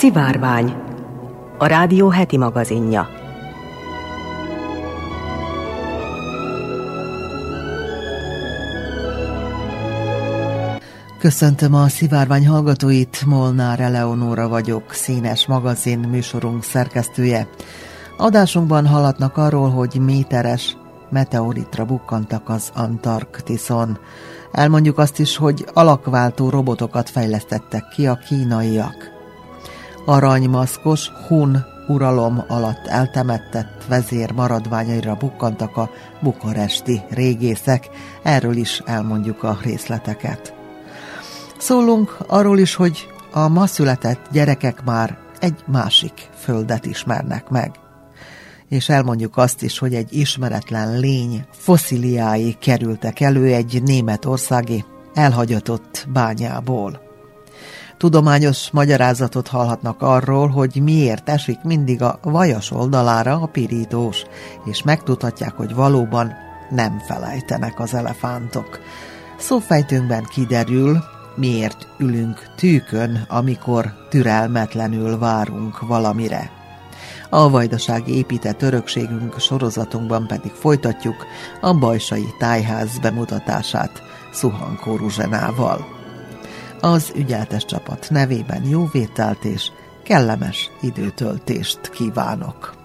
Szivárvány, a rádió heti magazinja. Köszöntöm a szivárvány hallgatóit, Molnár Eleonóra vagyok, színes magazin műsorunk szerkesztője. Adásunkban hallatnak arról, hogy méteres meteoritra bukkantak az Antarktiszon. Elmondjuk azt is, hogy alakváltó robotokat fejlesztettek ki a kínaiak. Aranymaszkos Hun uralom alatt eltemettett vezér maradványaira bukkantak a bukaresti régészek, erről is elmondjuk a részleteket. Szólunk arról is, hogy a ma született gyerekek már egy másik földet ismernek meg. És elmondjuk azt is, hogy egy ismeretlen lény fosziliái kerültek elő egy németországi elhagyatott bányából. Tudományos magyarázatot hallhatnak arról, hogy miért esik mindig a vajas oldalára a pirítós, és megtudhatják, hogy valóban nem felejtenek az elefántok. Szófejtőnkben kiderül, miért ülünk tűkön, amikor türelmetlenül várunk valamire. A vajdasági épített örökségünk sorozatunkban pedig folytatjuk a Bajsai Tájház bemutatását Szuhankó Ruzsenával. Az ügyeltes csapat nevében jó vételt és kellemes időtöltést kívánok!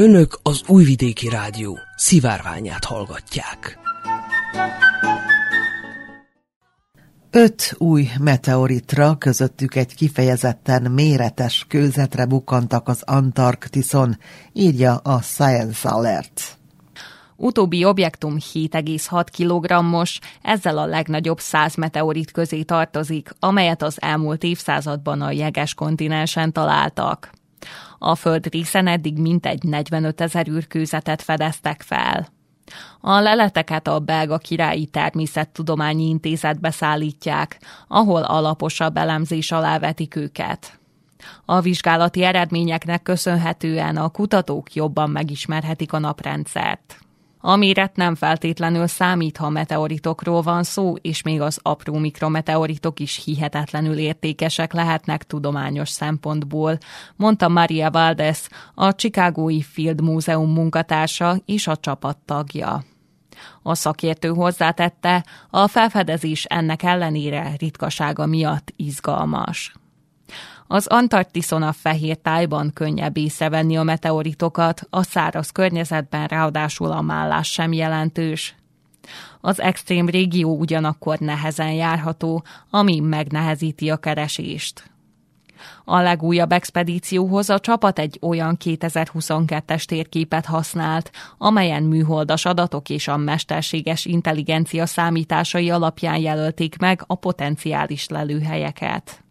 Önök az Újvidéki Rádió szivárványát hallgatják. Öt új meteoritra, közöttük egy kifejezetten méretes kőzetre bukkantak az Antarktiszon, írja a Science Alert. Utóbbi objektum 7,6 kg-os, ezzel a legnagyobb 100 meteorit közé tartozik, amelyet az elmúlt évszázadban a jeges kontinensen találtak. A föld részen eddig mintegy 45 ezer űrkőzetet fedeztek fel. A leleteket a Belga Királyi Természettudományi Intézetbe szállítják, ahol alaposabb elemzés alá vetik őket. A vizsgálati eredményeknek köszönhetően a kutatók jobban megismerhetik a naprendszert. A nem feltétlenül számít, ha meteoritokról van szó, és még az apró mikrometeoritok is hihetetlenül értékesek lehetnek tudományos szempontból, mondta Maria Valdez, a Chicagói Field Múzeum munkatársa és a csapat tagja. A szakértő hozzátette, a felfedezés ennek ellenére ritkasága miatt izgalmas. Az Antarktiszon a fehér tájban könnyebb észrevenni a meteoritokat, a száraz környezetben ráadásul a mállás sem jelentős. Az extrém régió ugyanakkor nehezen járható, ami megnehezíti a keresést. A legújabb expedícióhoz a csapat egy olyan 2022-es térképet használt, amelyen műholdas adatok és a mesterséges intelligencia számításai alapján jelölték meg a potenciális lelőhelyeket.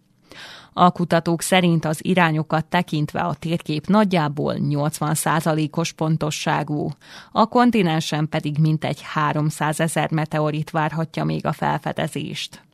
A kutatók szerint az irányokat tekintve a térkép nagyjából 80%-os pontosságú. A kontinensen pedig mintegy 300 ezer meteorit várhatja még a felfedezést.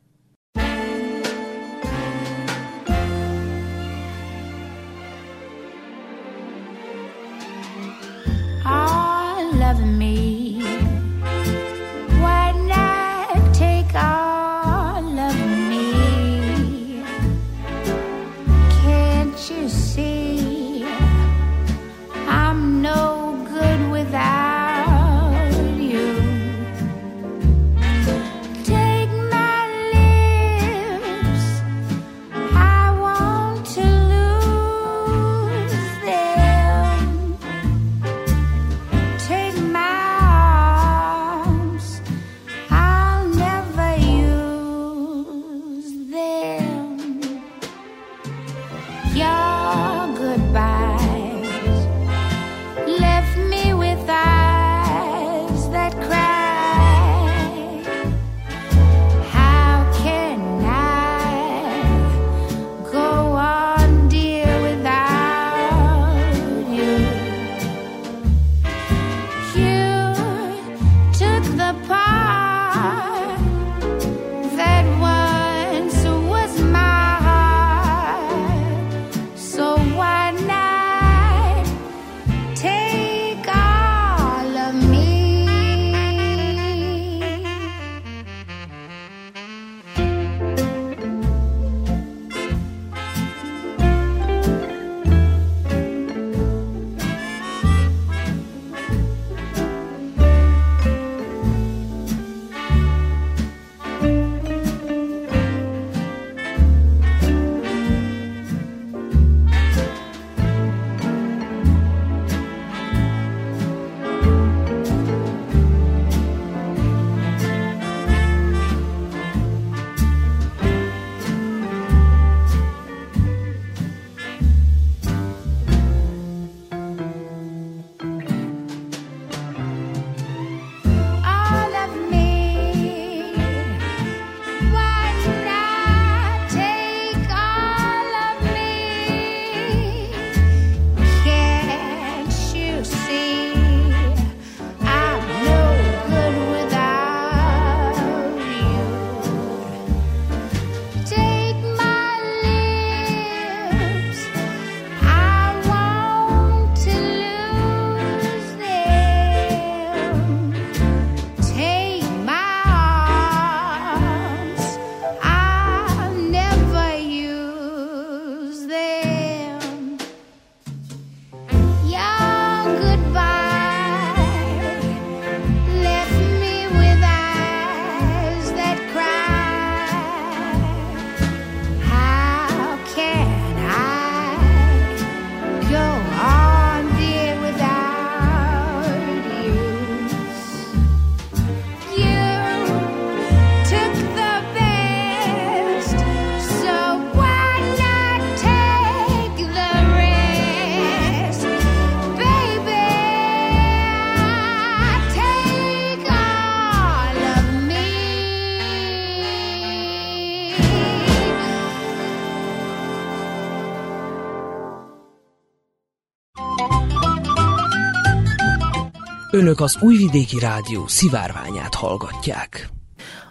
Önök az Újvidéki Rádió szivárványát hallgatják.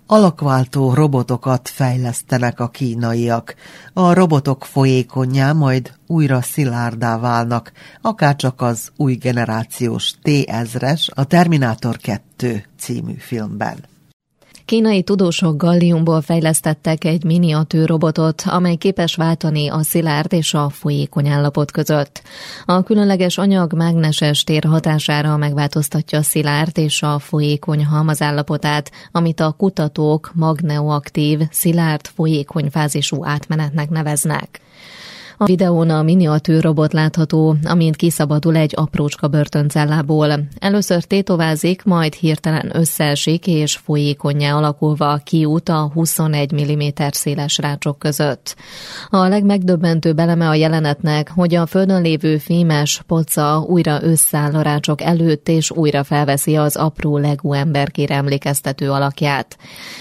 Alakváltó robotokat fejlesztenek a kínaiak. A robotok folyékonyá, majd újra szilárdá válnak, akárcsak az új generációs T-ezres, a Terminátor 2 című filmben. Kínai tudósok galliumból fejlesztettek egy miniatűr robotot, amely képes váltani a szilárd és a folyékony állapot között. A különleges anyag mágneses tér hatására megváltoztatja a szilárd és a folyékony halmazállapotát, amit a kutatók magneoaktív, szilárd folyékony fázisú átmenetnek neveznek. A videón a miniatűr robot látható, amint kiszabadul egy aprócska börtöncellából. Először tétovázik, majd hirtelen összeesik és folyékonyá alakulva kiút a 21 mm széles rácsok között. A legmegdöbbentőbb eleme a jelenetnek, hogy a földön lévő fémes poca újra összeáll a rácsok előtt, és újra felveszi az apró legú emberkére emlékeztető alakját.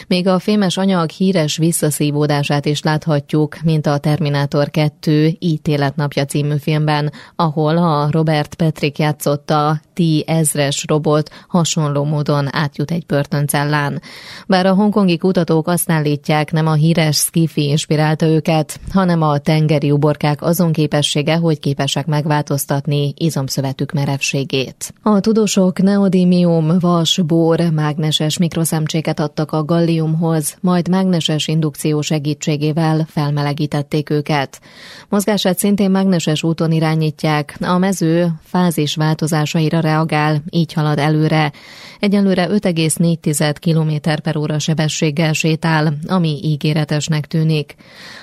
Még a fémes anyag híres visszaszívódását is láthatjuk, mint a Terminátor 2 Ítéletnapja című filmben, ahol a Robert Patrick játszotta T-ezres robot hasonló módon átjut egy börtöncellán. Bár a hongkongi kutatók azt állítják, nem a híres skifi inspirálta őket, hanem a tengeri uborkák azon képessége, hogy képesek megváltoztatni izomszövetük merevségét. A tudósok neodimium, vas, bor, mágneses mikroszemcséket adtak a galliumhoz, majd mágneses indukció segítségével felmelegítették őket. Mozgását szintén mágneses úton irányítják, a mező fázis változásaira reagál, így halad előre. Egyelőre 5,4 km per óra sebességgel sétál, ami ígéretesnek tűnik.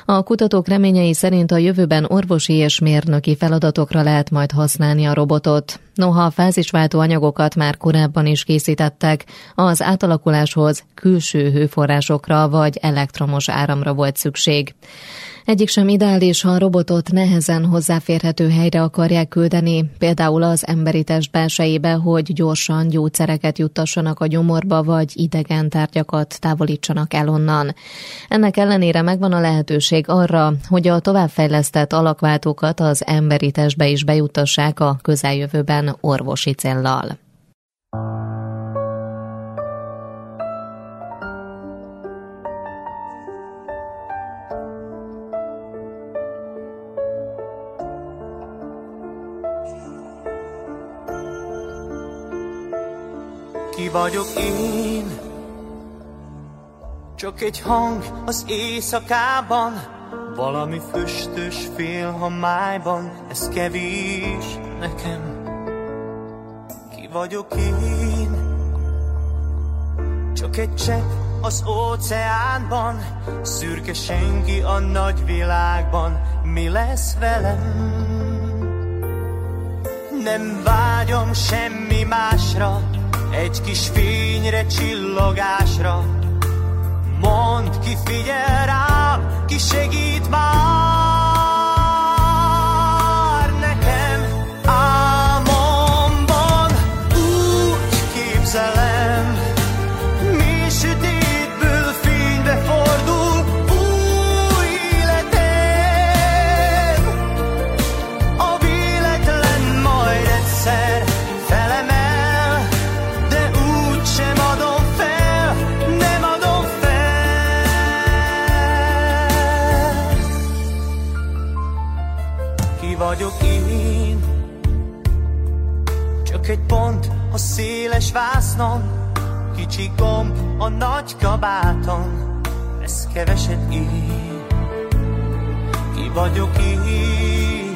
A kutatók reményei szerint a jövőben orvosi és mérnöki feladatokra lehet majd használni a robotot. Noha a fázisváltó anyagokat már korábban is készítettek, az átalakuláshoz külső hőforrásokra vagy elektromos áramra volt szükség. Egyik sem ideális, ha a robotot nehezen hozzáférhető helyre akarják küldeni, például az emberi test belsejébe, hogy gyorsan gyógyszereket juttassanak a gyomorba, vagy idegen tárgyakat távolítsanak el onnan. Ennek ellenére megvan a lehetőség arra, hogy a továbbfejlesztett alakváltókat az emberi testbe is bejuttassák a közeljövőben orvosi céllal. Ki vagyok én? Csak egy hang az éjszakában, valami füstös fél a májban, ez kevés nekem. Ki vagyok én? Csak egy csepp az óceánban, szürke senki a nagy világban, mi lesz velem? Nem vágyom semmi másra, egy kis fényre, csillogásra. Mond ki figyel rám, ki segít már. Vásznon, kicsi gomb a nagy kabáton, ez keveset ér. Ki vagyok én,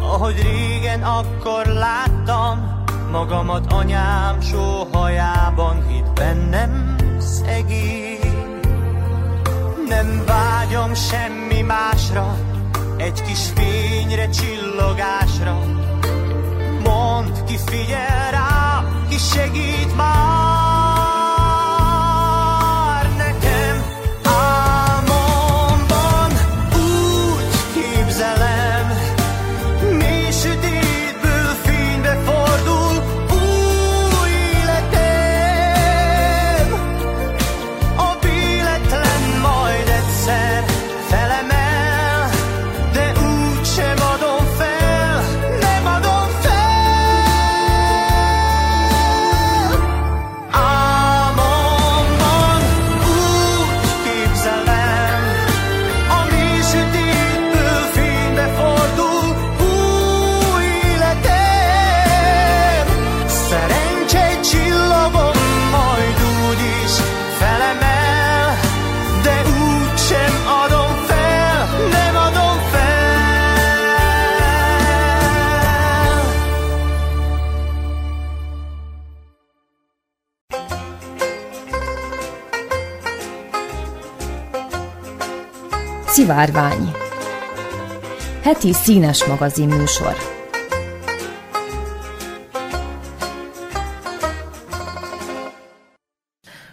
ahogy régen akkor láttam, magamat anyám sóhajában, hitt bennem szegény. Nem vágyom semmi másra, egy kis fényre, csillogásra, mond, ki figyel rá, ki segít már. Szivárvány Heti színes magazin műsor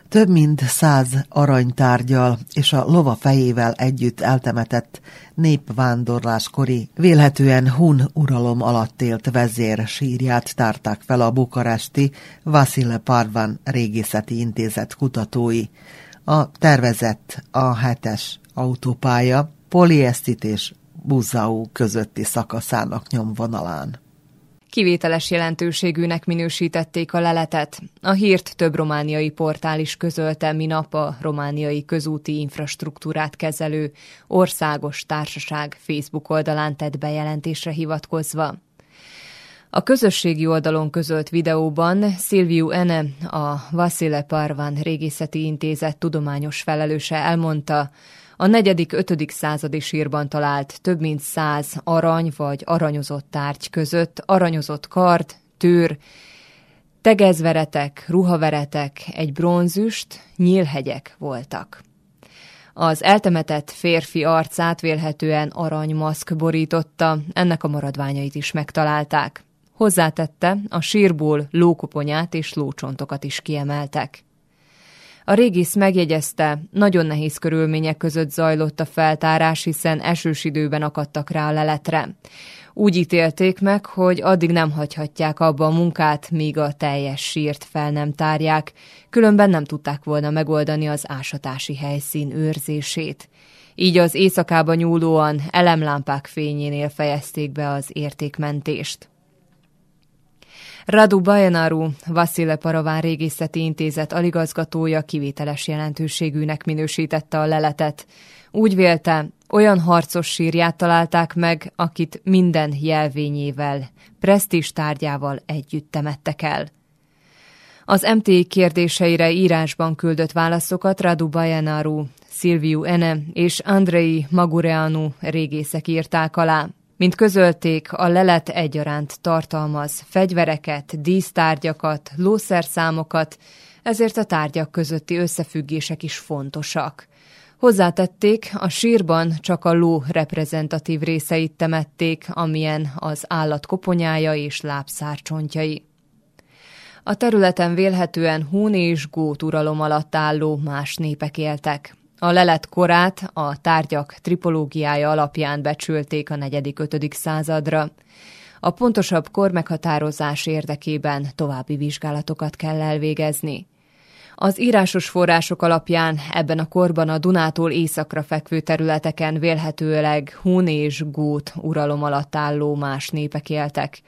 Több mint száz aranytárgyal és a lova fejével együtt eltemetett népvándorláskori, vélhetően hun uralom alatt élt vezér sírját tárták fel a bukaresti Vasile Parvan régészeti intézet kutatói. A tervezett a hetes autópálya Poliesztit és Buzau közötti szakaszának nyomvonalán. Kivételes jelentőségűnek minősítették a leletet. A hírt több romániai portál is közölte minap a romániai közúti infrastruktúrát kezelő országos társaság Facebook oldalán tett bejelentésre hivatkozva. A közösségi oldalon közölt videóban Silviu Ene, a Vasile Parvan régészeti intézet tudományos felelőse elmondta, a negyedik, ötödik századi sírban talált több mint száz arany vagy aranyozott tárgy között aranyozott kard, tőr, tegezveretek, ruhaveretek, egy bronzüst, nyílhegyek voltak. Az eltemetett férfi arcát vélhetően aranymaszk borította, ennek a maradványait is megtalálták. Hozzátette, a sírból lókoponyát és lócsontokat is kiemeltek. A régész megjegyezte, nagyon nehéz körülmények között zajlott a feltárás, hiszen esős időben akadtak rá a leletre. Úgy ítélték meg, hogy addig nem hagyhatják abba a munkát, míg a teljes sírt fel nem tárják, különben nem tudták volna megoldani az ásatási helyszín őrzését. Így az éjszakába nyúlóan elemlámpák fényénél fejezték be az értékmentést. Radu Bajenaru, Vassile Paraván régészeti intézet aligazgatója kivételes jelentőségűnek minősítette a leletet. Úgy vélte, olyan harcos sírját találták meg, akit minden jelvényével, presztis tárgyával együtt temettek el. Az MTI kérdéseire írásban küldött válaszokat Radu Bajenaru, Silviu Ene és Andrei Magureanu régészek írták alá. Mint közölték, a lelet egyaránt tartalmaz fegyvereket, dísztárgyakat, lószerszámokat, ezért a tárgyak közötti összefüggések is fontosak. Hozzátették, a sírban csak a ló reprezentatív részeit temették, amilyen az állat koponyája és lábszárcsontjai. A területen vélhetően hún és gót uralom alatt álló más népek éltek. A lelet korát a tárgyak tripológiája alapján becsülték a 4.-5. századra. A pontosabb kor meghatározás érdekében további vizsgálatokat kell elvégezni. Az írásos források alapján ebben a korban a Dunától északra fekvő területeken vélhetőleg Hun és Gót uralom alatt álló más népek éltek.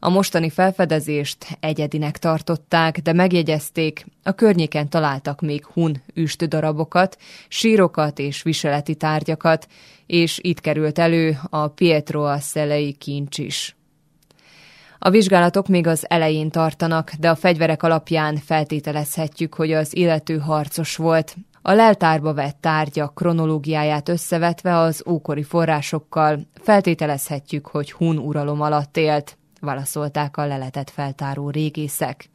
A mostani felfedezést egyedinek tartották, de megjegyezték, a környéken találtak még hun darabokat, sírokat és viseleti tárgyakat, és itt került elő a Pietro a szelei kincs is. A vizsgálatok még az elején tartanak, de a fegyverek alapján feltételezhetjük, hogy az illető harcos volt. A leltárba vett tárgyak kronológiáját összevetve az ókori forrásokkal feltételezhetjük, hogy hun uralom alatt élt válaszolták a leletet feltáró régészek.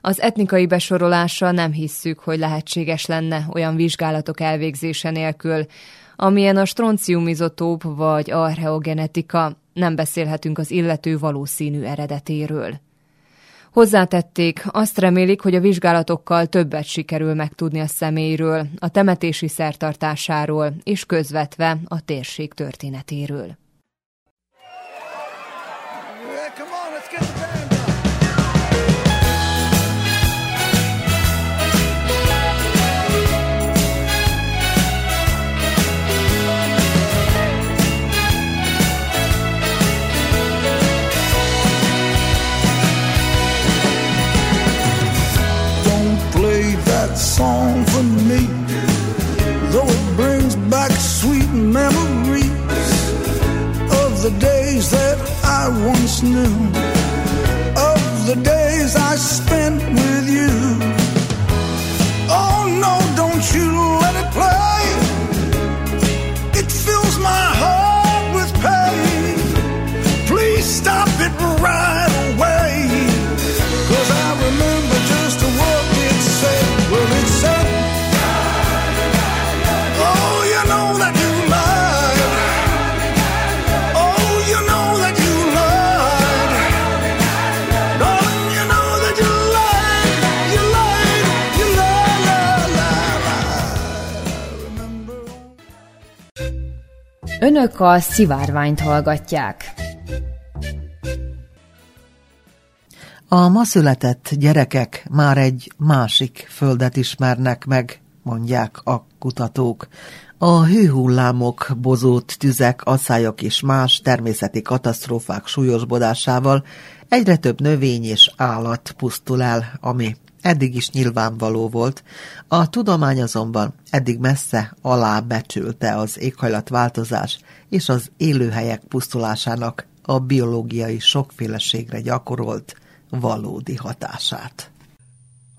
Az etnikai besorolása nem hisszük, hogy lehetséges lenne olyan vizsgálatok elvégzése nélkül, amilyen a stronciumizotóp vagy archeogenetika, nem beszélhetünk az illető valószínű eredetéről. Hozzátették, azt remélik, hogy a vizsgálatokkal többet sikerül megtudni a személyről, a temetési szertartásáról és közvetve a térség történetéről. Come on, let's get the band. Knew, of the days I spent Önök a szivárványt hallgatják. A ma született gyerekek már egy másik földet ismernek meg, mondják a kutatók. A hőhullámok, bozót, tüzek, asszályok és más természeti katasztrófák súlyosbodásával egyre több növény és állat pusztul el, ami eddig is nyilvánvaló volt. A tudomány azonban eddig messze alábecsülte az éghajlatváltozás és az élőhelyek pusztulásának a biológiai sokféleségre gyakorolt valódi hatását.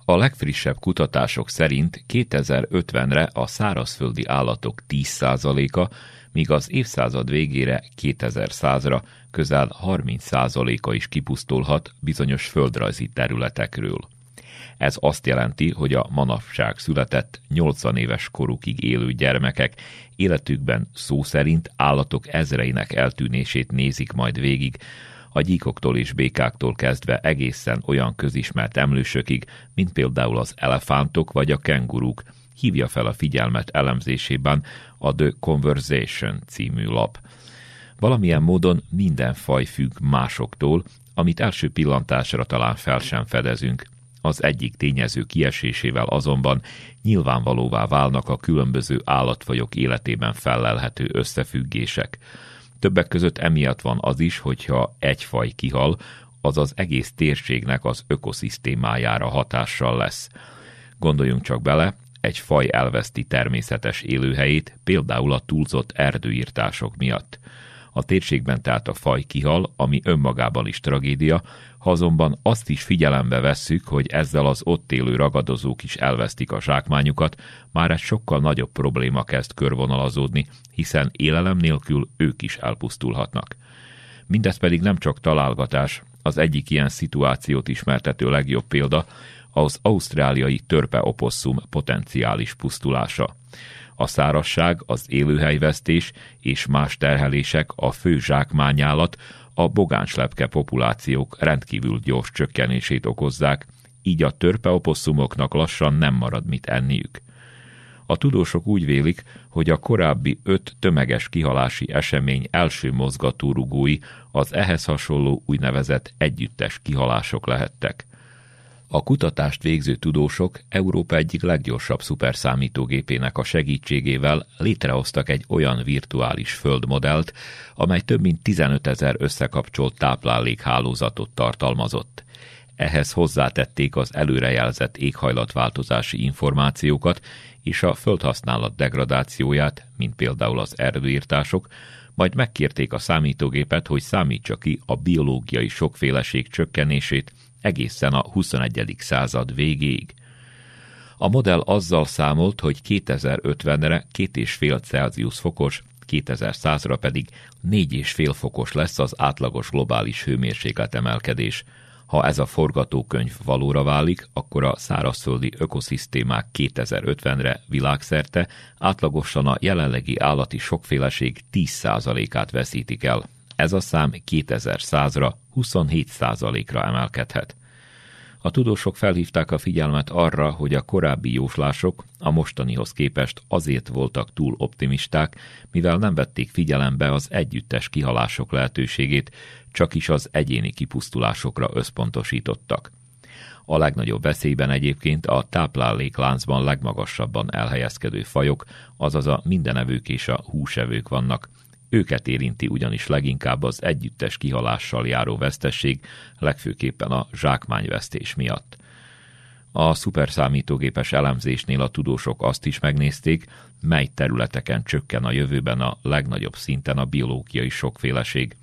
A legfrissebb kutatások szerint 2050-re a szárazföldi állatok 10%-a, míg az évszázad végére 2100-ra közel 30%-a is kipusztulhat bizonyos földrajzi területekről. Ez azt jelenti, hogy a manapság született 80 éves korukig élő gyermekek életükben szó szerint állatok ezreinek eltűnését nézik majd végig, a gyíkoktól és békáktól kezdve egészen olyan közismert emlősökig, mint például az elefántok vagy a kenguruk, hívja fel a figyelmet elemzésében a The Conversation című lap. Valamilyen módon minden faj függ másoktól, amit első pillantásra talán fel sem fedezünk. Az egyik tényező kiesésével azonban nyilvánvalóvá válnak a különböző állatfajok életében fellelhető összefüggések. Többek között emiatt van az is, hogyha egy faj kihal, az az egész térségnek az ökoszisztémájára hatással lesz. Gondoljunk csak bele, egy faj elveszti természetes élőhelyét, például a túlzott erdőírtások miatt. A térségben tehát a faj kihal, ami önmagában is tragédia, ha azonban azt is figyelembe vesszük, hogy ezzel az ott élő ragadozók is elvesztik a zsákmányukat, már egy sokkal nagyobb probléma kezd körvonalazódni, hiszen élelem nélkül ők is elpusztulhatnak. Mindez pedig nem csak találgatás, az egyik ilyen szituációt ismertető legjobb példa az ausztráliai törpeoposszum potenciális pusztulása. A szárasság, az élőhelyvesztés és más terhelések a fő zsákmányálat a bogánslepke populációk rendkívül gyors csökkenését okozzák, így a törpeoposszumoknak lassan nem marad mit enniük. A tudósok úgy vélik, hogy a korábbi öt tömeges kihalási esemény első mozgatórugói az ehhez hasonló úgynevezett együttes kihalások lehettek. A kutatást végző tudósok Európa egyik leggyorsabb szuperszámítógépének a segítségével létrehoztak egy olyan virtuális földmodellt, amely több mint 15 ezer összekapcsolt táplálékhálózatot tartalmazott. Ehhez hozzátették az előrejelzett éghajlatváltozási információkat és a földhasználat degradációját, mint például az erdőírtások, majd megkérték a számítógépet, hogy számítsa ki a biológiai sokféleség csökkenését egészen a 21. század végéig. A modell azzal számolt, hogy 2050-re 2,5 Celsius fokos, 2100-ra pedig 4,5 fokos lesz az átlagos globális hőmérséklet emelkedés. Ha ez a forgatókönyv valóra válik, akkor a szárazföldi ökoszisztémák 2050-re világszerte átlagosan a jelenlegi állati sokféleség 10%-át veszítik el. Ez a szám 2100-ra 27%-ra emelkedhet. A tudósok felhívták a figyelmet arra, hogy a korábbi jóslások a mostanihoz képest azért voltak túl optimisták, mivel nem vették figyelembe az együttes kihalások lehetőségét, csak is az egyéni kipusztulásokra összpontosítottak. A legnagyobb veszélyben egyébként a táplálékláncban legmagasabban elhelyezkedő fajok, azaz a mindenevők és a húsevők vannak, őket érinti ugyanis leginkább az együttes kihalással járó vesztesség, legfőképpen a zsákmányvesztés miatt. A szuperszámítógépes elemzésnél a tudósok azt is megnézték, mely területeken csökken a jövőben a legnagyobb szinten a biológiai sokféleség.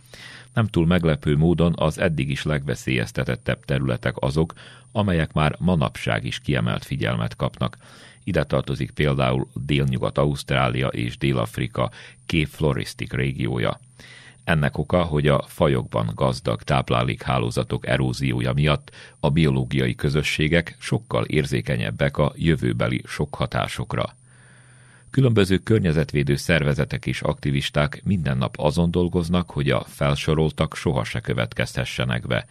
Nem túl meglepő módon az eddig is legveszélyeztetettebb területek azok, amelyek már manapság is kiemelt figyelmet kapnak, ide tartozik például Délnyugat-Ausztrália és Dél-Afrika Cape Floristic régiója. Ennek oka, hogy a fajokban gazdag táplálékhálózatok eróziója miatt a biológiai közösségek sokkal érzékenyebbek a jövőbeli sok hatásokra. Különböző környezetvédő szervezetek és aktivisták minden nap azon dolgoznak, hogy a felsoroltak soha se következhessenek be.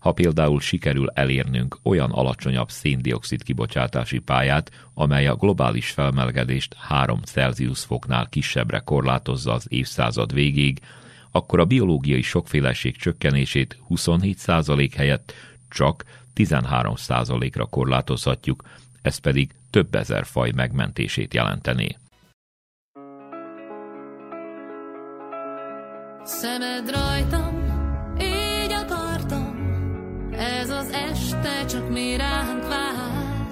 Ha például sikerül elérnünk olyan alacsonyabb széndiokszid kibocsátási pályát, amely a globális felmelegedést 3 Celsius foknál kisebbre korlátozza az évszázad végéig, akkor a biológiai sokféleség csökkenését 27% helyett csak 13%-ra korlátozhatjuk, ez pedig több ezer faj megmentését jelentené. Szemed rajtam, este csak mi ránk vár.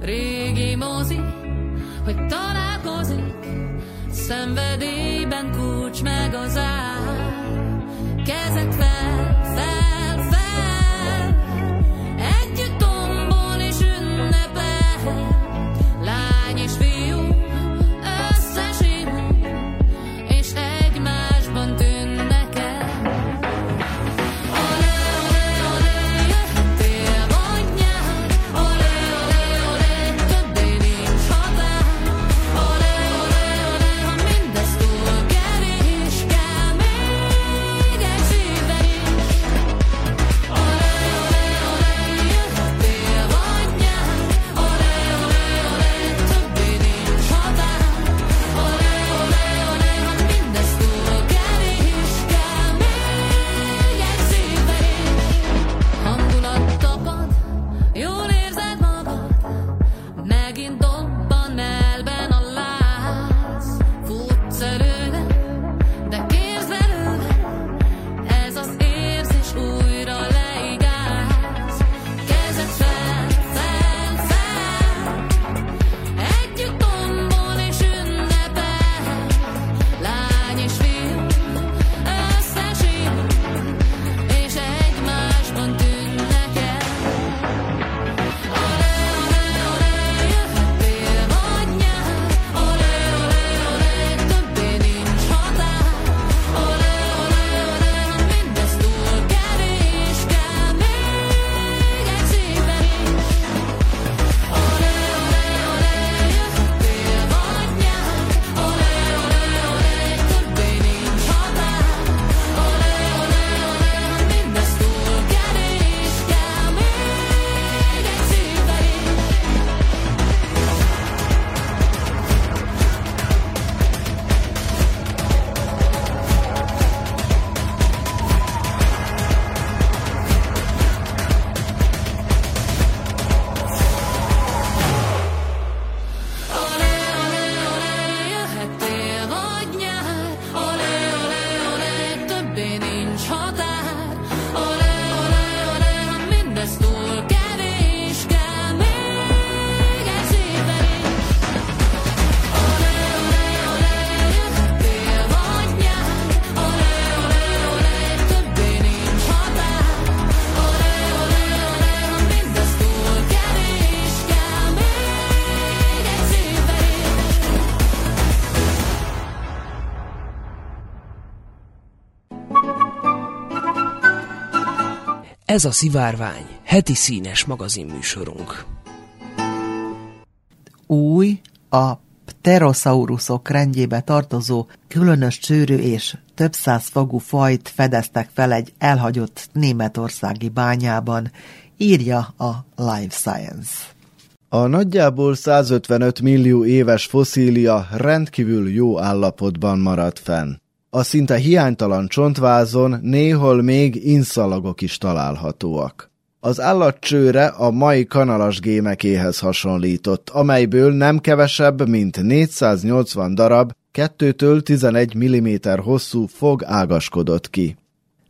Régi mozi, hogy találkozik, szenvedélyben kulcs meg az ár. Kezet fel, Ez a Szivárvány, heti színes magazinműsorunk. Új, a pterosaurusok rendjébe tartozó, különös csőrű és több száz fogú fajt fedeztek fel egy elhagyott németországi bányában, írja a Life Science. A nagyjából 155 millió éves foszília rendkívül jó állapotban maradt fenn. A szinte hiánytalan csontvázon néhol még inszalagok is találhatóak. Az állatcsőre a mai kanalas gémekéhez hasonlított, amelyből nem kevesebb, mint 480 darab, 2-től 11 mm hosszú fog ágaskodott ki.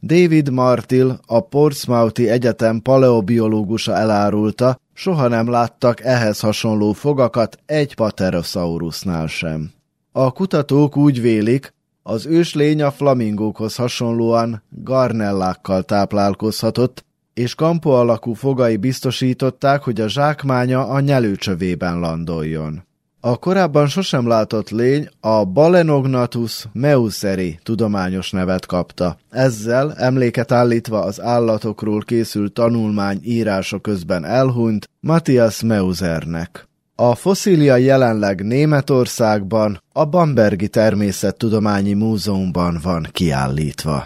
David Martil, a Portsmouthi Egyetem paleobiológusa elárulta, soha nem láttak ehhez hasonló fogakat egy Paterosaurusnál sem. A kutatók úgy vélik, az őslény a flamingókhoz hasonlóan garnellákkal táplálkozhatott, és kampó alakú fogai biztosították, hogy a zsákmánya a nyelőcsövében landoljon. A korábban sosem látott lény a Balenognatus meuseri tudományos nevet kapta. Ezzel emléket állítva az állatokról készült tanulmány írása közben elhunyt Matthias Meusernek. A foszília jelenleg Németországban, a Bambergi Természettudományi Múzeumban van kiállítva.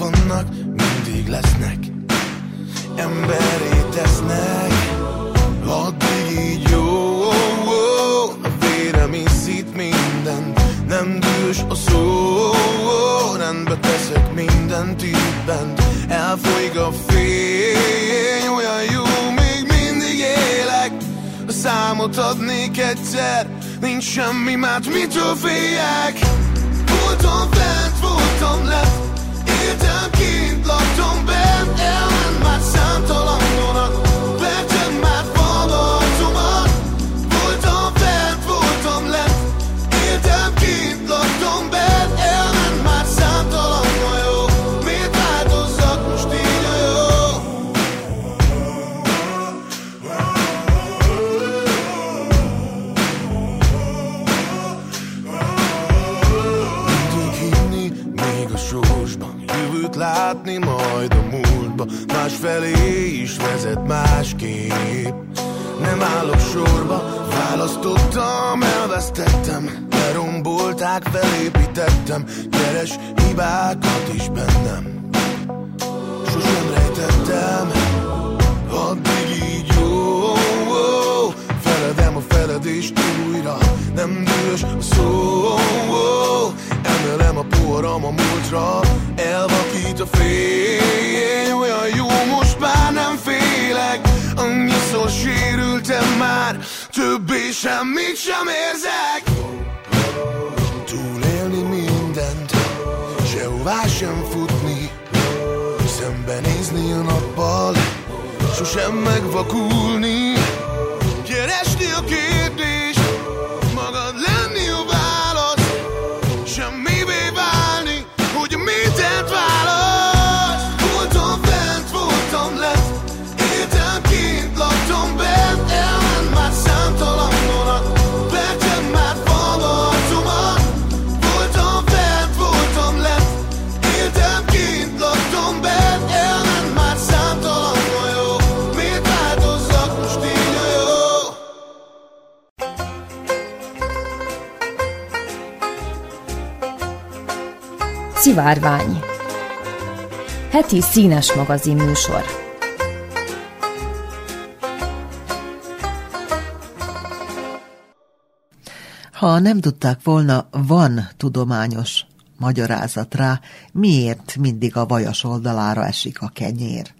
Vannak, mindig lesznek. Emberé tesznek. Addig így jó A vérem iszít minden Nem dühös a szó Rendbe teszek mindent itt bent. Elfolyik a fény Olyan jó, még mindig élek. A számot adnék egyszer Nincs semmi más, mitől féljek? Voltam fent, voltam lent Kint, laktam bent Elment már számtalan vonat time Szivárvány Heti színes magazin műsor Ha nem tudták volna, van tudományos magyarázat rá, miért mindig a vajas oldalára esik a kenyér.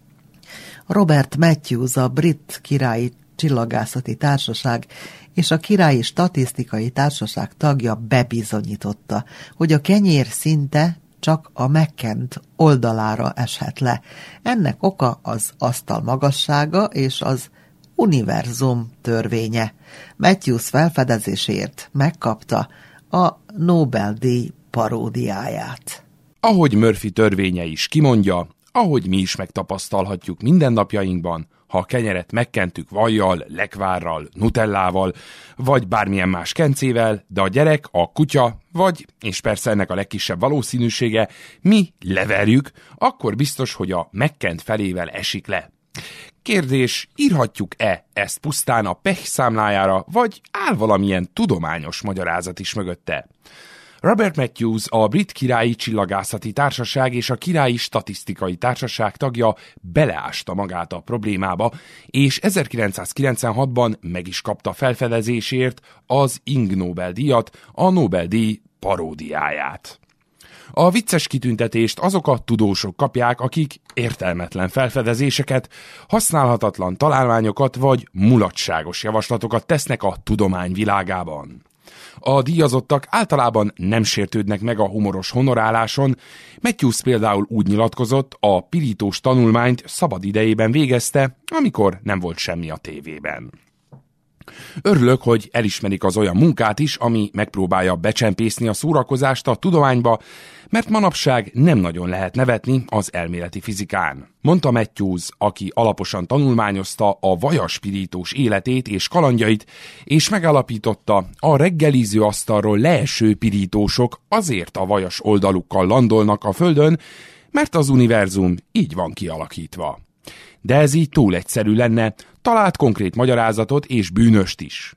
Robert Matthews, a brit királyi csillagászati társaság és a királyi statisztikai társaság tagja bebizonyította, hogy a kenyér szinte csak a megkent oldalára eshet le. Ennek oka az asztal magassága és az univerzum törvénye. Matthews felfedezésért megkapta a Nobel-díj paródiáját. Ahogy Murphy törvénye is kimondja, ahogy mi is megtapasztalhatjuk mindennapjainkban, ha a kenyeret megkentük vajjal, lekvárral, nutellával, vagy bármilyen más kencével, de a gyerek, a kutya, vagy, és persze ennek a legkisebb valószínűsége, mi leverjük, akkor biztos, hogy a megkent felével esik le. Kérdés, írhatjuk-e ezt pusztán a pech számlájára, vagy áll valamilyen tudományos magyarázat is mögötte? Robert Matthews, a Brit Királyi Csillagászati Társaság és a Királyi Statisztikai Társaság tagja beleásta magát a problémába, és 1996-ban meg is kapta felfedezésért az Ing Nobel-díjat, a Nobel-díj paródiáját. A vicces kitüntetést azok a tudósok kapják, akik értelmetlen felfedezéseket, használhatatlan találmányokat vagy mulatságos javaslatokat tesznek a tudomány világában. A díjazottak általában nem sértődnek meg a humoros honoráláson, Matthews például úgy nyilatkozott, a pirítós tanulmányt szabad idejében végezte, amikor nem volt semmi a tévében. Örülök, hogy elismerik az olyan munkát is, ami megpróbálja becsempészni a szórakozást a tudományba, mert manapság nem nagyon lehet nevetni az elméleti fizikán. Mondta Matthews, aki alaposan tanulmányozta a vajaspirítós életét és kalandjait, és megállapította, a reggeliző asztalról leeső pirítósok azért a vajas oldalukkal landolnak a földön, mert az univerzum így van kialakítva. De ez így túl egyszerű lenne, talált konkrét magyarázatot és bűnöst is.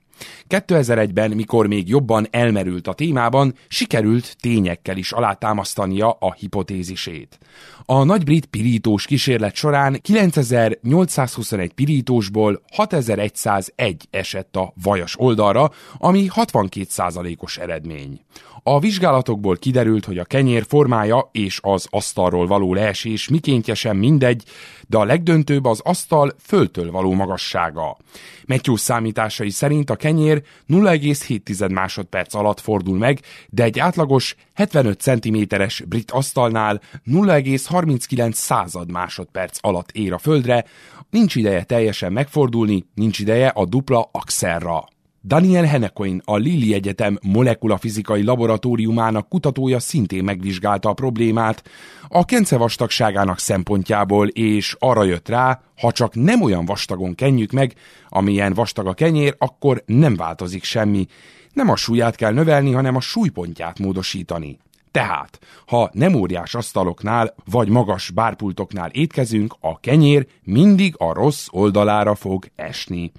2001-ben, mikor még jobban elmerült a témában, sikerült tényekkel is alátámasztania a hipotézisét. A nagy brit pirítós kísérlet során 9821 pirítósból 6101 esett a vajas oldalra, ami 62%-os eredmény. A vizsgálatokból kiderült, hogy a kenyér formája és az asztalról való leesés mikéntje sem mindegy, de a legdöntőbb az asztal föltől való magassága. Matthews számításai szerint a kenyér 0,7 másodperc alatt fordul meg, de egy átlagos 75 cm-es brit asztalnál 0,39 század másodperc alatt ér a földre, nincs ideje teljesen megfordulni, nincs ideje a dupla axelra. Daniel Hennecoin, a Lilly Egyetem molekulafizikai laboratóriumának kutatója szintén megvizsgálta a problémát a kence vastagságának szempontjából, és arra jött rá, ha csak nem olyan vastagon kenjük meg, amilyen vastag a kenyér, akkor nem változik semmi. Nem a súlyát kell növelni, hanem a súlypontját módosítani. Tehát, ha nem óriás asztaloknál vagy magas bárpultoknál étkezünk, a kenyér mindig a rossz oldalára fog esni.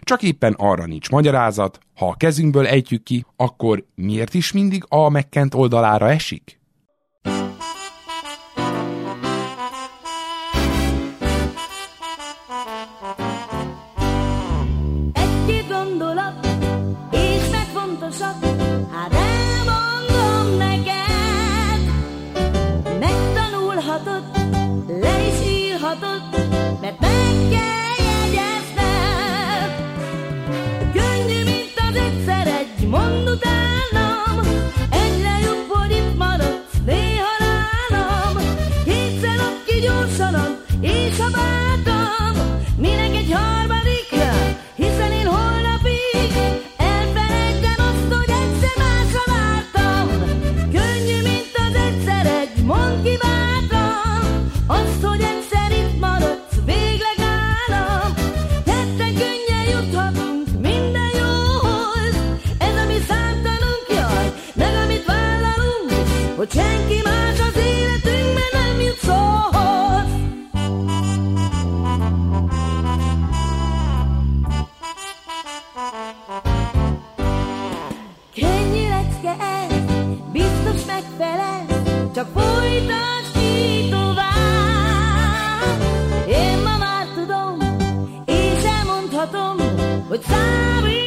Csak éppen arra nincs magyarázat, ha a kezünkből ejtjük ki, akkor miért is mindig a megkent oldalára esik? Önök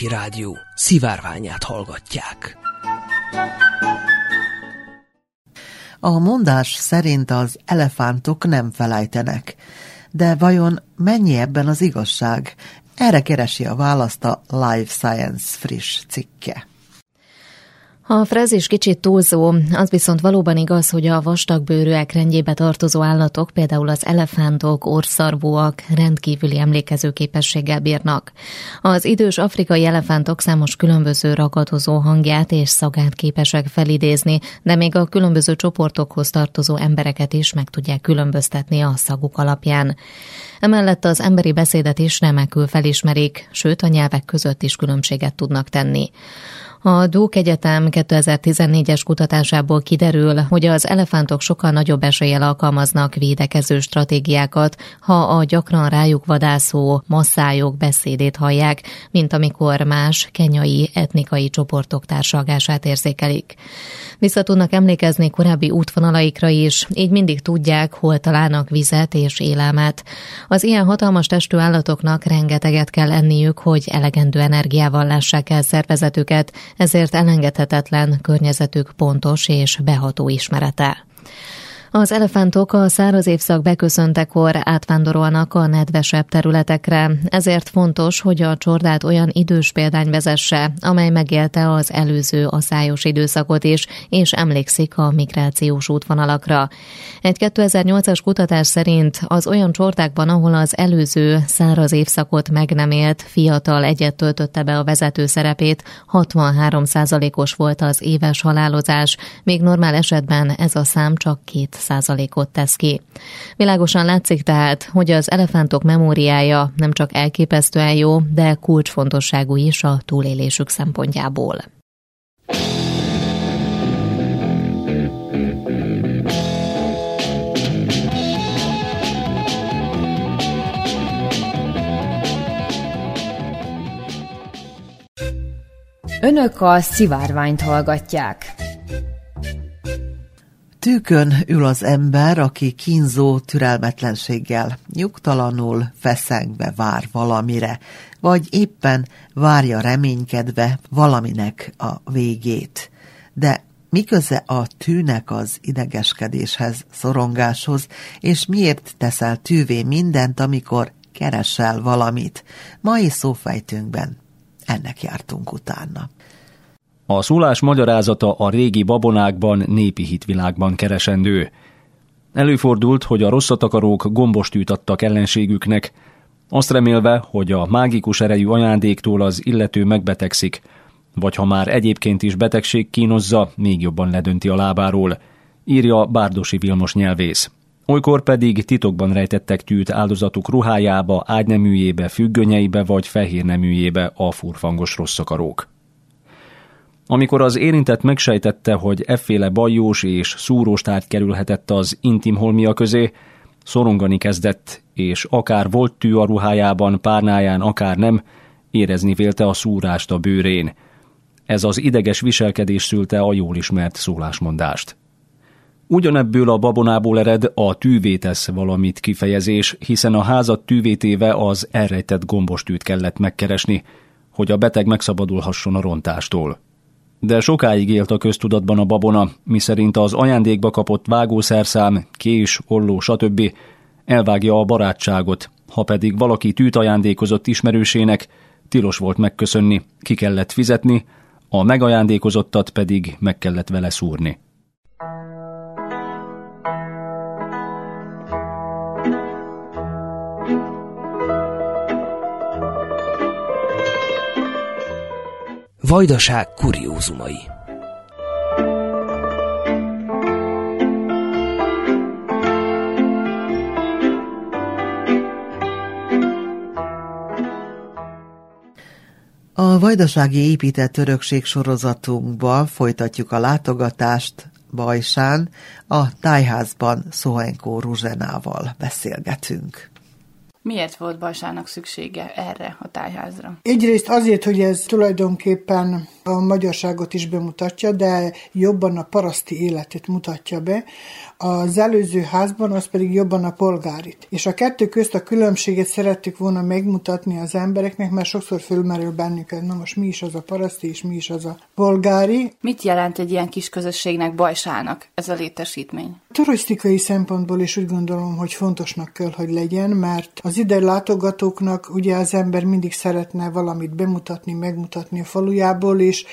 Újvidéki Rádió szivárványát hallgatják. A mondás szerint az elefántok nem felejtenek. De vajon mennyi ebben az igazság? Erre keresi a választ a Life Science friss cikke. A frázis kicsit túlzó, az viszont valóban igaz, hogy a vastagbőrűek rendjébe tartozó állatok, például az elefántok, orszarvúak rendkívüli emlékező képességgel bírnak. Az idős afrikai elefántok számos különböző ragadozó hangját és szagát képesek felidézni, de még a különböző csoportokhoz tartozó embereket is meg tudják különböztetni a szaguk alapján. Emellett az emberi beszédet is remekül felismerik, sőt a nyelvek között is különbséget tudnak tenni. A Dók Egyetem 2014-es kutatásából kiderül, hogy az elefántok sokkal nagyobb eséllyel alkalmaznak védekező stratégiákat, ha a gyakran rájuk vadászó masszájok beszédét hallják, mint amikor más kenyai etnikai csoportok társalgását érzékelik. Vissza tudnak emlékezni korábbi útvonalaikra is, így mindig tudják, hol találnak vizet és élelmet. Az ilyen hatalmas testű állatoknak rengeteget kell enniük, hogy elegendő energiával lássák el szervezetüket, ezért elengedhetetlen környezetük pontos és beható ismerete. Az elefántok a száraz évszak beköszöntekor átvándorolnak a nedvesebb területekre, ezért fontos, hogy a csordát olyan idős példány vezesse, amely megélte az előző aszályos időszakot is, és emlékszik a migrációs útvonalakra. Egy 2008-as kutatás szerint az olyan csordákban, ahol az előző száraz évszakot meg nem élt, fiatal egyet töltötte be a vezető szerepét, 63%-os volt az éves halálozás, még normál esetben ez a szám csak két százalékot tesz ki. Világosan látszik tehát, hogy az elefántok memóriája nem csak elképesztően jó, de kulcsfontosságú is a túlélésük szempontjából. Önök a szivárványt hallgatják. Tűkön ül az ember, aki kínzó türelmetlenséggel, nyugtalanul, feszengve vár valamire, vagy éppen várja reménykedve valaminek a végét. De mi köze a tűnek az idegeskedéshez, szorongáshoz, és miért teszel tűvé mindent, amikor keresel valamit? Mai szófejtünkben ennek jártunk utána. A szólás magyarázata a régi babonákban, népi hitvilágban keresendő. Előfordult, hogy a rosszatakarók gombostűt adtak ellenségüknek, azt remélve, hogy a mágikus erejű ajándéktól az illető megbetegszik, vagy ha már egyébként is betegség kínozza, még jobban ledönti a lábáról, írja Bárdosi Vilmos nyelvész. Olykor pedig titokban rejtettek tűt áldozatuk ruhájába, ágyneműjébe, függönyeibe vagy fehérneműjébe a furfangos rosszakarók. Amikor az érintett megsejtette, hogy efféle bajós és szúrós tárgy kerülhetett az intim holmia közé, szorongani kezdett, és akár volt tű a ruhájában, párnáján, akár nem, érezni vélte a szúrást a bőrén. Ez az ideges viselkedés szülte a jól ismert szólásmondást. Ugyanebből a babonából ered a tűvétesz valamit kifejezés, hiszen a házat tűvétéve az elrejtett gombostűt kellett megkeresni, hogy a beteg megszabadulhasson a rontástól. De sokáig élt a köztudatban a babona, miszerint az ajándékba kapott vágószerszám, kés, olló, stb. elvágja a barátságot, ha pedig valaki tűt ajándékozott ismerősének, tilos volt megköszönni, ki kellett fizetni, a megajándékozottat pedig meg kellett vele szúrni. Vajdaság kuriózumai A vajdasági épített örökség sorozatunkban folytatjuk a látogatást Bajsán, a tájházban Szohenkó Ruzsenával beszélgetünk. Miért volt Bajsának szüksége erre a tájházra? Egyrészt azért, hogy ez tulajdonképpen a magyarságot is bemutatja, de jobban a paraszti életet mutatja be. Az előző házban az pedig jobban a polgárit. És a kettő közt a különbséget szerettük volna megmutatni az embereknek, mert sokszor fölmerül bennük, na most mi is az a paraszti, és mi is az a polgári. Mit jelent egy ilyen kis közösségnek, Bajsának ez a létesítmény? Turisztikai szempontból is úgy gondolom, hogy fontosnak kell, hogy legyen, mert az ide látogatóknak ugye az ember mindig szeretne valamit bemutatni, megmutatni a falujából, és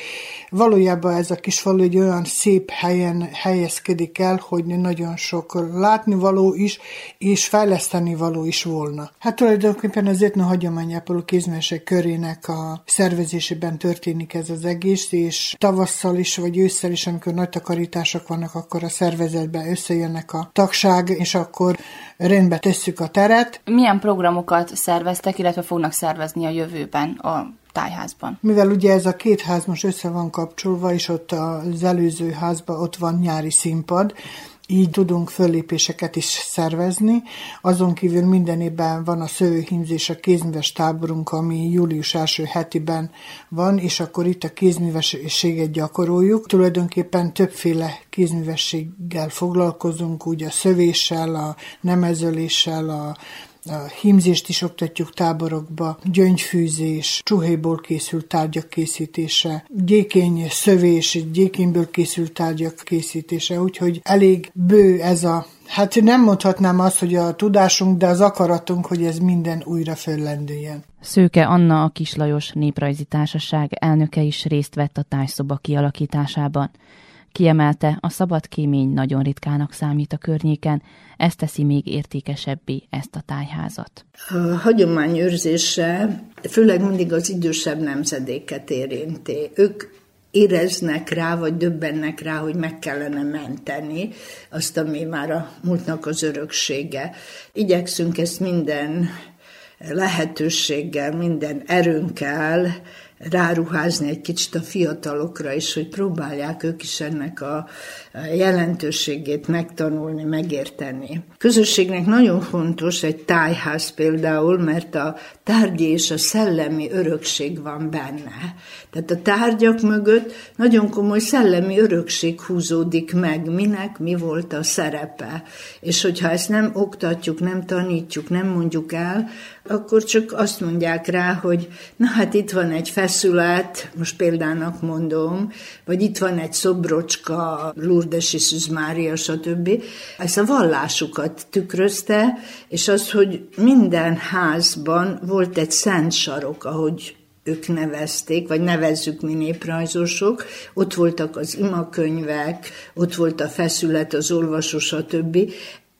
valójában ez a kis falu egy olyan szép helyen helyezkedik el, hogy nagyon sok látnivaló is, és fejleszteni való is volna. Hát tulajdonképpen az etno hagyományápoló kézmesek körének a szervezésében történik ez az egész, és tavasszal is, vagy ősszel is, amikor nagy takarítások vannak, akkor a szervezetben összejönnek a tagság, és akkor rendbe tesszük a teret. Milyen programokat szerveztek, illetve fognak szervezni a jövőben a tájházban. Mivel ugye ez a két ház most össze van kapcsolva, és ott az előző házban ott van nyári színpad, így tudunk föllépéseket is szervezni. Azon kívül minden évben van a szövőhímzés, a kézműves táborunk, ami július első hetiben van, és akkor itt a kézművességet gyakoroljuk. Tulajdonképpen többféle kézművességgel foglalkozunk, úgy a szövéssel, a nemezöléssel, a a hímzést is oktatjuk táborokba, gyöngyfűzés, csuhéból készült tárgyak készítése, gyékény szövés, gyékényből készült tárgyak készítése, úgyhogy elég bő ez a Hát nem mondhatnám azt, hogy a tudásunk, de az akaratunk, hogy ez minden újra föllendüljen. Szőke Anna, a Kislajos Néprajzi Társaság elnöke is részt vett a tájszoba kialakításában. Kiemelte, a szabad kémény nagyon ritkának számít a környéken, ez teszi még értékesebbé ezt a tájházat. A hagyományőrzése főleg mindig az idősebb nemzedéket érinti. Ők éreznek rá, vagy döbbennek rá, hogy meg kellene menteni azt, ami már a múltnak az öröksége. Igyekszünk ezt minden lehetőséggel, minden erőnkkel ráruházni egy kicsit a fiatalokra is, hogy próbálják ők is ennek a jelentőségét megtanulni, megérteni. Közösségnek nagyon fontos egy tájház például, mert a tárgyi és a szellemi örökség van benne. Tehát a tárgyak mögött nagyon komoly szellemi örökség húzódik meg, minek mi volt a szerepe. És hogyha ezt nem oktatjuk, nem tanítjuk, nem mondjuk el, akkor csak azt mondják rá, hogy na hát itt van egy feszület, most példának mondom, vagy itt van egy szobrocska, Lourdes Isus Mária, stb. Ez a vallásukat tükrözte, és az, hogy minden házban volt egy szent sarok, ahogy ők nevezték, vagy nevezzük mi néprajzosok, ott voltak az imakönyvek, ott volt a feszület, az olvasó, stb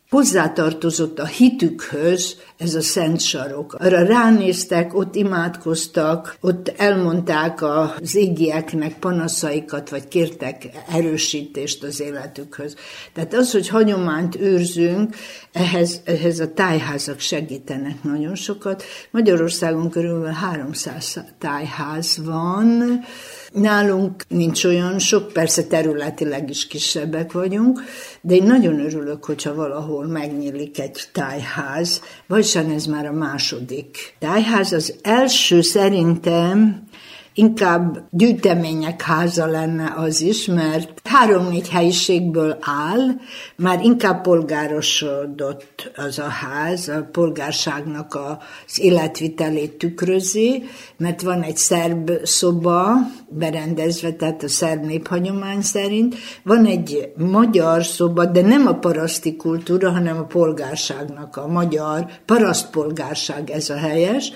hozzátartozott a hitükhöz ez a szent sarok. Arra ránéztek, ott imádkoztak, ott elmondták az égieknek panaszaikat, vagy kértek erősítést az életükhöz. Tehát az, hogy hagyományt őrzünk, ehhez, ehhez a tájházak segítenek nagyon sokat. Magyarországon körülbelül 300 tájház van, Nálunk nincs olyan sok, persze területileg is kisebbek vagyunk, de én nagyon örülök, hogyha valahol megnyílik egy tájház, vagy ez már a második tájház. Az első szerintem inkább gyűjtemények háza lenne az is, mert három-négy helyiségből áll, már inkább polgárosodott az a ház, a polgárságnak az életvitelét tükrözi, mert van egy szerb szoba berendezve, tehát a szerb néphagyomány szerint, van egy magyar szoba, de nem a paraszti kultúra, hanem a polgárságnak, a magyar parasztpolgárság ez a helyes,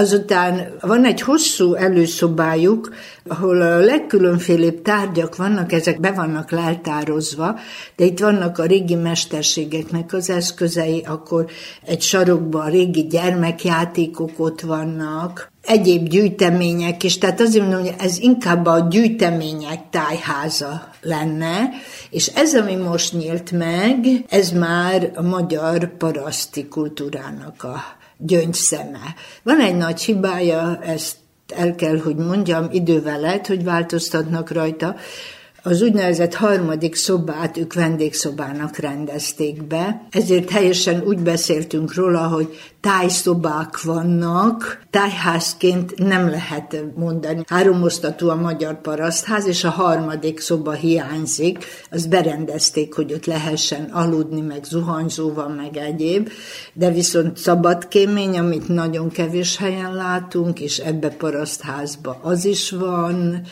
Azután van egy hosszú előszobájuk, ahol a legkülönfélébb tárgyak vannak, ezek be vannak leltározva, de itt vannak a régi mesterségeknek az eszközei, akkor egy sarokban a régi gyermekjátékok ott vannak, egyéb gyűjtemények is, tehát azért mondom, hogy ez inkább a gyűjtemények tájháza lenne, és ez, ami most nyílt meg, ez már a magyar paraszti kultúrának a gyöngyszeme. Van egy nagy hibája, ezt el kell, hogy mondjam, idővel lehet, hogy változtatnak rajta, az úgynevezett harmadik szobát ők vendégszobának rendezték be, ezért helyesen úgy beszéltünk róla, hogy tájszobák vannak, tájházként nem lehet mondani. Háromosztatú a magyar parasztház, és a harmadik szoba hiányzik, azt berendezték, hogy ott lehessen aludni, meg zuhanyzóval, meg egyéb, de viszont szabadkémény, amit nagyon kevés helyen látunk, és ebbe parasztházba az is van,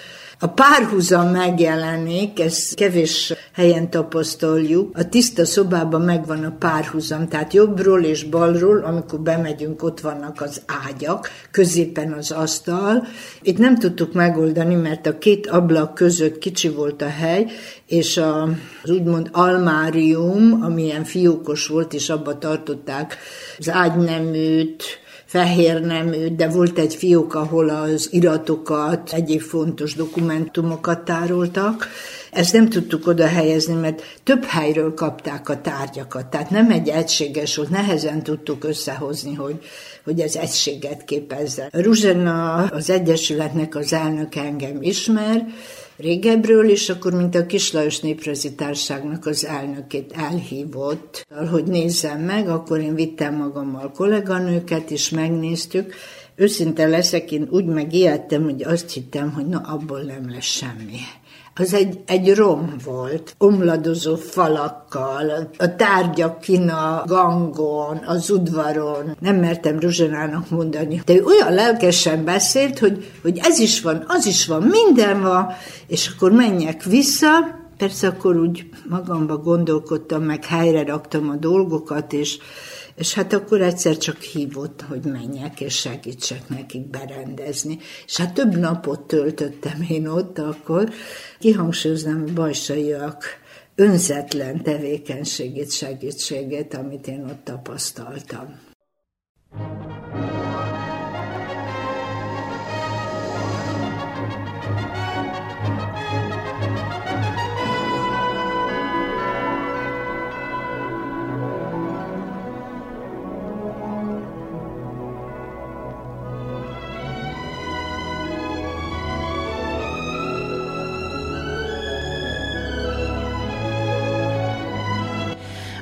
a párhuzam megjelenik, ezt kevés helyen tapasztaljuk. A tiszta szobában megvan a párhuzam, tehát jobbról és balról, amikor bemegyünk, ott vannak az ágyak, középen az asztal. Itt nem tudtuk megoldani, mert a két ablak között kicsi volt a hely, és a, az úgymond almárium, amilyen fiókos volt, és abba tartották az ágyneműt, fehér nemű, de volt egy fiók, ahol az iratokat, egyéb fontos dokumentumokat tároltak. ezt nem tudtuk oda helyezni, mert több helyről kapták a tárgyakat, tehát nem egy egységes volt, nehezen tudtuk összehozni, hogy, hogy ez egységet képezze. Ruzsena az Egyesületnek az elnök engem ismer, régebről, és akkor, mint a Kislajos Néprezi Társágnak az elnökét elhívott, hogy nézzem meg, akkor én vittem magammal kolléganőket, és megnéztük. Őszinte leszek, én úgy megijedtem, hogy azt hittem, hogy na, abból nem lesz semmi az egy, egy rom volt, omladozó falakkal, a tárgyak kin a gangon, az udvaron. Nem mertem Ruzsanának mondani. De ő olyan lelkesen beszélt, hogy, hogy ez is van, az is van, minden van, és akkor menjek vissza, Persze akkor úgy magamba gondolkodtam, meg helyre raktam a dolgokat, és és hát akkor egyszer csak hívott, hogy menjek, és segítsek nekik berendezni. És hát több napot töltöttem én ott akkor. Kihangsúlyoznám bajsaiak önzetlen tevékenységét, segítségét, amit én ott tapasztaltam.